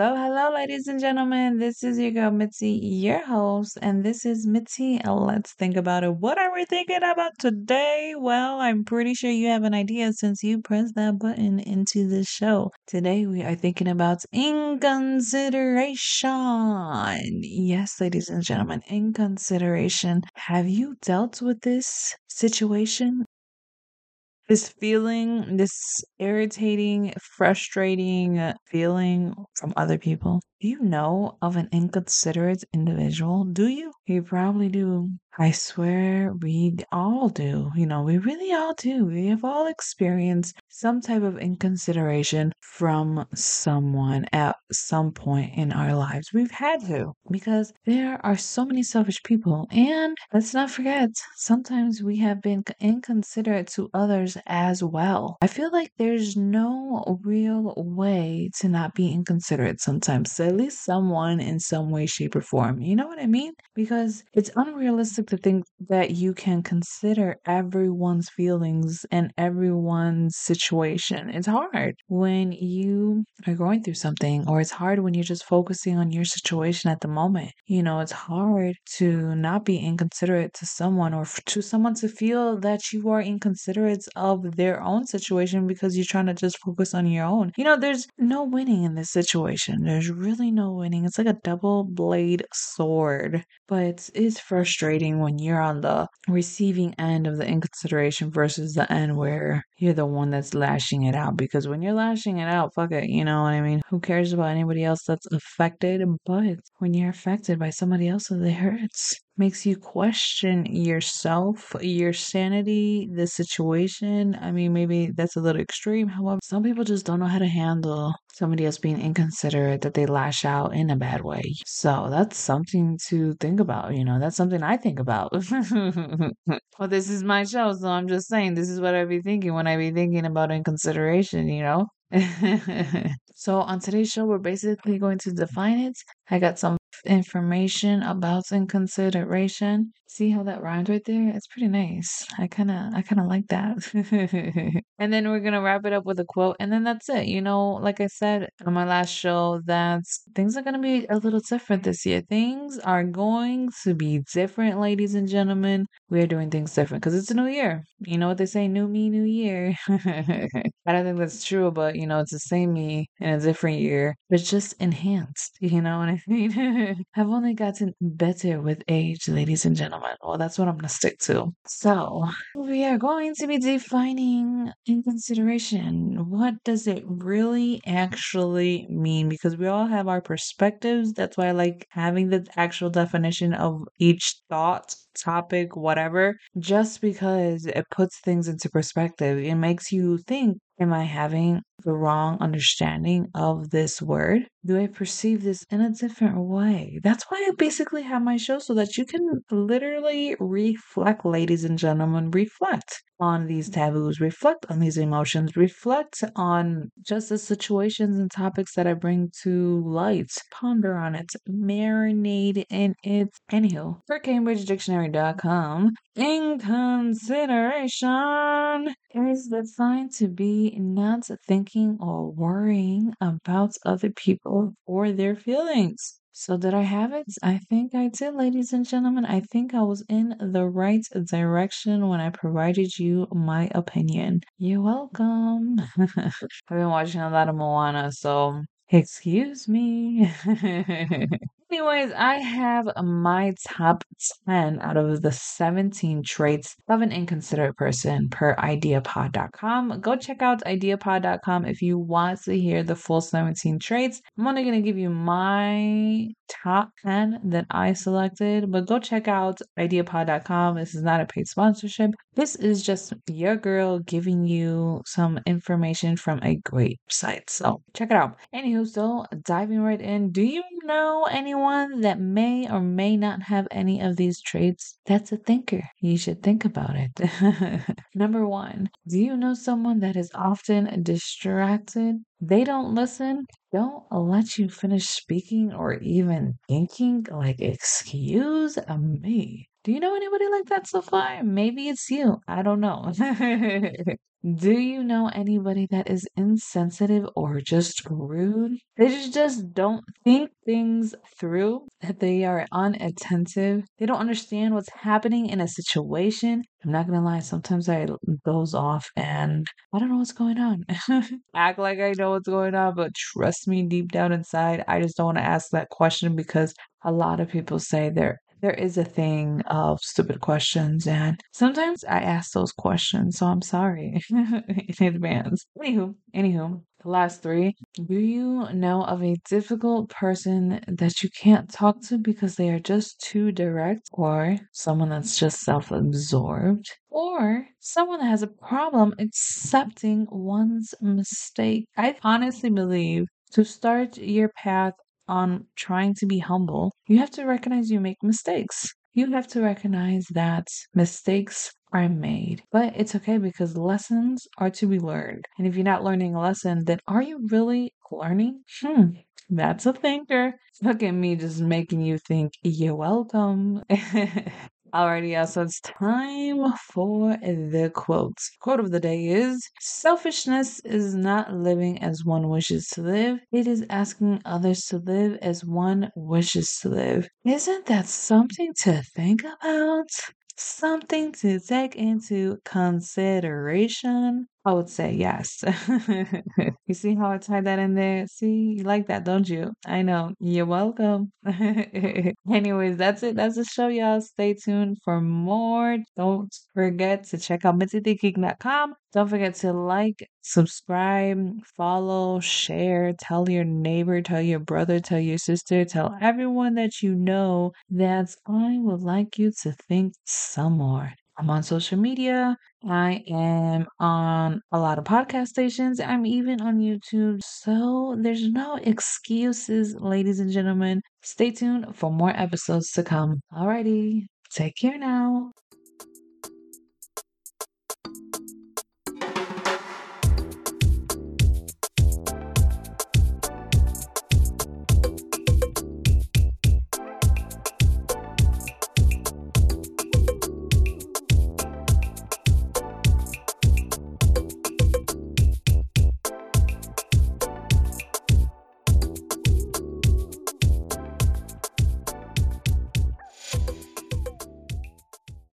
Hello, hello, ladies and gentlemen. This is your girl Mitzi, your host, and this is Mitzi. Let's think about it. What are we thinking about today? Well, I'm pretty sure you have an idea since you pressed that button into the show. Today, we are thinking about inconsideration. Yes, ladies and gentlemen, inconsideration. Have you dealt with this situation this feeling, this irritating, frustrating feeling from other people. Do you know of an inconsiderate individual? Do you? You probably do. I swear we all do. You know, we really all do. We have all experienced some type of inconsideration from someone at some point in our lives. We've had to because there are so many selfish people. And let's not forget, sometimes we have been inconsiderate to others as well. I feel like there's no real way to not be inconsiderate sometimes, to at least someone in some way, shape, or form. You know what I mean? Because it's unrealistic to think that you can consider everyone's feelings and everyone's situation. It's hard when you are going through something, or it's hard when you're just focusing on your situation at the moment. You know, it's hard to not be inconsiderate to someone or to someone to feel that you are inconsiderate of their own situation because you're trying to just focus on your own. You know, there's no winning in this situation. There's really no winning. It's like a double blade sword, but it's frustrating when you're on the receiving end of the inconsideration versus the end where you're the one that's lashing it out. Because when you're lashing it out, fuck it, you know what I mean? Who cares about anybody else that's affected? But when you're affected by somebody else, it hurts makes you question yourself, your sanity, the situation. I mean, maybe that's a little extreme. However, some people just don't know how to handle somebody else being inconsiderate that they lash out in a bad way. So that's something to think about. You know, that's something I think about. well, this is my show, so I'm just saying this is what I be thinking when I be thinking about inconsideration, you know? so on today's show, we're basically going to define it. I got some information about inconsideration. See how that rhymes right there? It's pretty nice. I kind of I kind of like that. and then we're going to wrap it up with a quote and then that's it. You know, like I said on my last show that things are going to be a little different this year. Things are going to be different, ladies and gentlemen. We are doing things different because it's a new year. You know what they say, new me, new year. I don't think that's true, but you know, it's the same me in a different year, but just enhanced. You know what I mean? I've only gotten better with age, ladies and gentlemen. Well, that's what I'm going to stick to. So, we are going to be defining in consideration What does it really actually mean? Because we all have our perspectives. That's why I like having the actual definition of each thought topic, whatever, just because it puts things into perspective. It makes you think Am I having the wrong understanding of this word? Do I perceive this in a different way? That's why I basically have my show so that you can literally reflect, ladies and gentlemen, reflect on these taboos, reflect on these emotions, reflect on just the situations and topics that I bring to light, ponder on it, marinate in it. Anywho, for CambridgeDictionary.com, in consideration is defined to be not thinking or worrying about other people or their feelings. So, did I have it? I think I did, ladies and gentlemen. I think I was in the right direction when I provided you my opinion. You're welcome. I've been watching a lot of Moana, so excuse me. Anyways, I have my top 10 out of the 17 traits of an inconsiderate person per ideapod.com. Go check out ideapod.com if you want to hear the full 17 traits. I'm only going to give you my top 10 that I selected, but go check out ideapod.com. This is not a paid sponsorship. This is just your girl giving you some information from a great site. So check it out. Anywho, so diving right in, do you know anyone? that may or may not have any of these traits, that's a thinker. You should think about it. Number one, do you know someone that is often distracted? They don't listen, don't let you finish speaking or even thinking. Like, excuse me. Do you know anybody like that so far? Maybe it's you. I don't know. Do you know anybody that is insensitive or just rude? They just, just don't think things through, that they are unattentive. They don't understand what's happening in a situation. I'm not gonna lie, sometimes I goes off and I don't know what's going on. Act like I know what's going on, but trust me, deep down inside, I just don't want to ask that question because a lot of people say they're there is a thing of stupid questions, and sometimes I ask those questions, so I'm sorry in advance. Anywho, anywho, the last three. Do you know of a difficult person that you can't talk to because they are just too direct, or someone that's just self absorbed, or someone that has a problem accepting one's mistake? I honestly believe to start your path on trying to be humble, you have to recognize you make mistakes. You have to recognize that mistakes are made. But it's okay because lessons are to be learned. And if you're not learning a lesson, then are you really learning? Hmm. That's a thinker. Look at me just making you think you're welcome. Alrighty. So it's time for the quotes. Quote of the day is Selfishness is not living as one wishes to live, it is asking others to live as one wishes to live. Isn't that something to think about? Something to take into consideration? I would say yes. you see how I tied that in there? See, you like that, don't you? I know. You're welcome. Anyways, that's it. That's the show, y'all. Stay tuned for more. Don't forget to check out MitsyThinking.com. Don't forget to like, subscribe, follow, share, tell your neighbor, tell your brother, tell your sister, tell everyone that you know that I would like you to think some more. I'm on social media. I am on a lot of podcast stations. I'm even on YouTube. So there's no excuses, ladies and gentlemen. Stay tuned for more episodes to come. Alrighty. Take care now.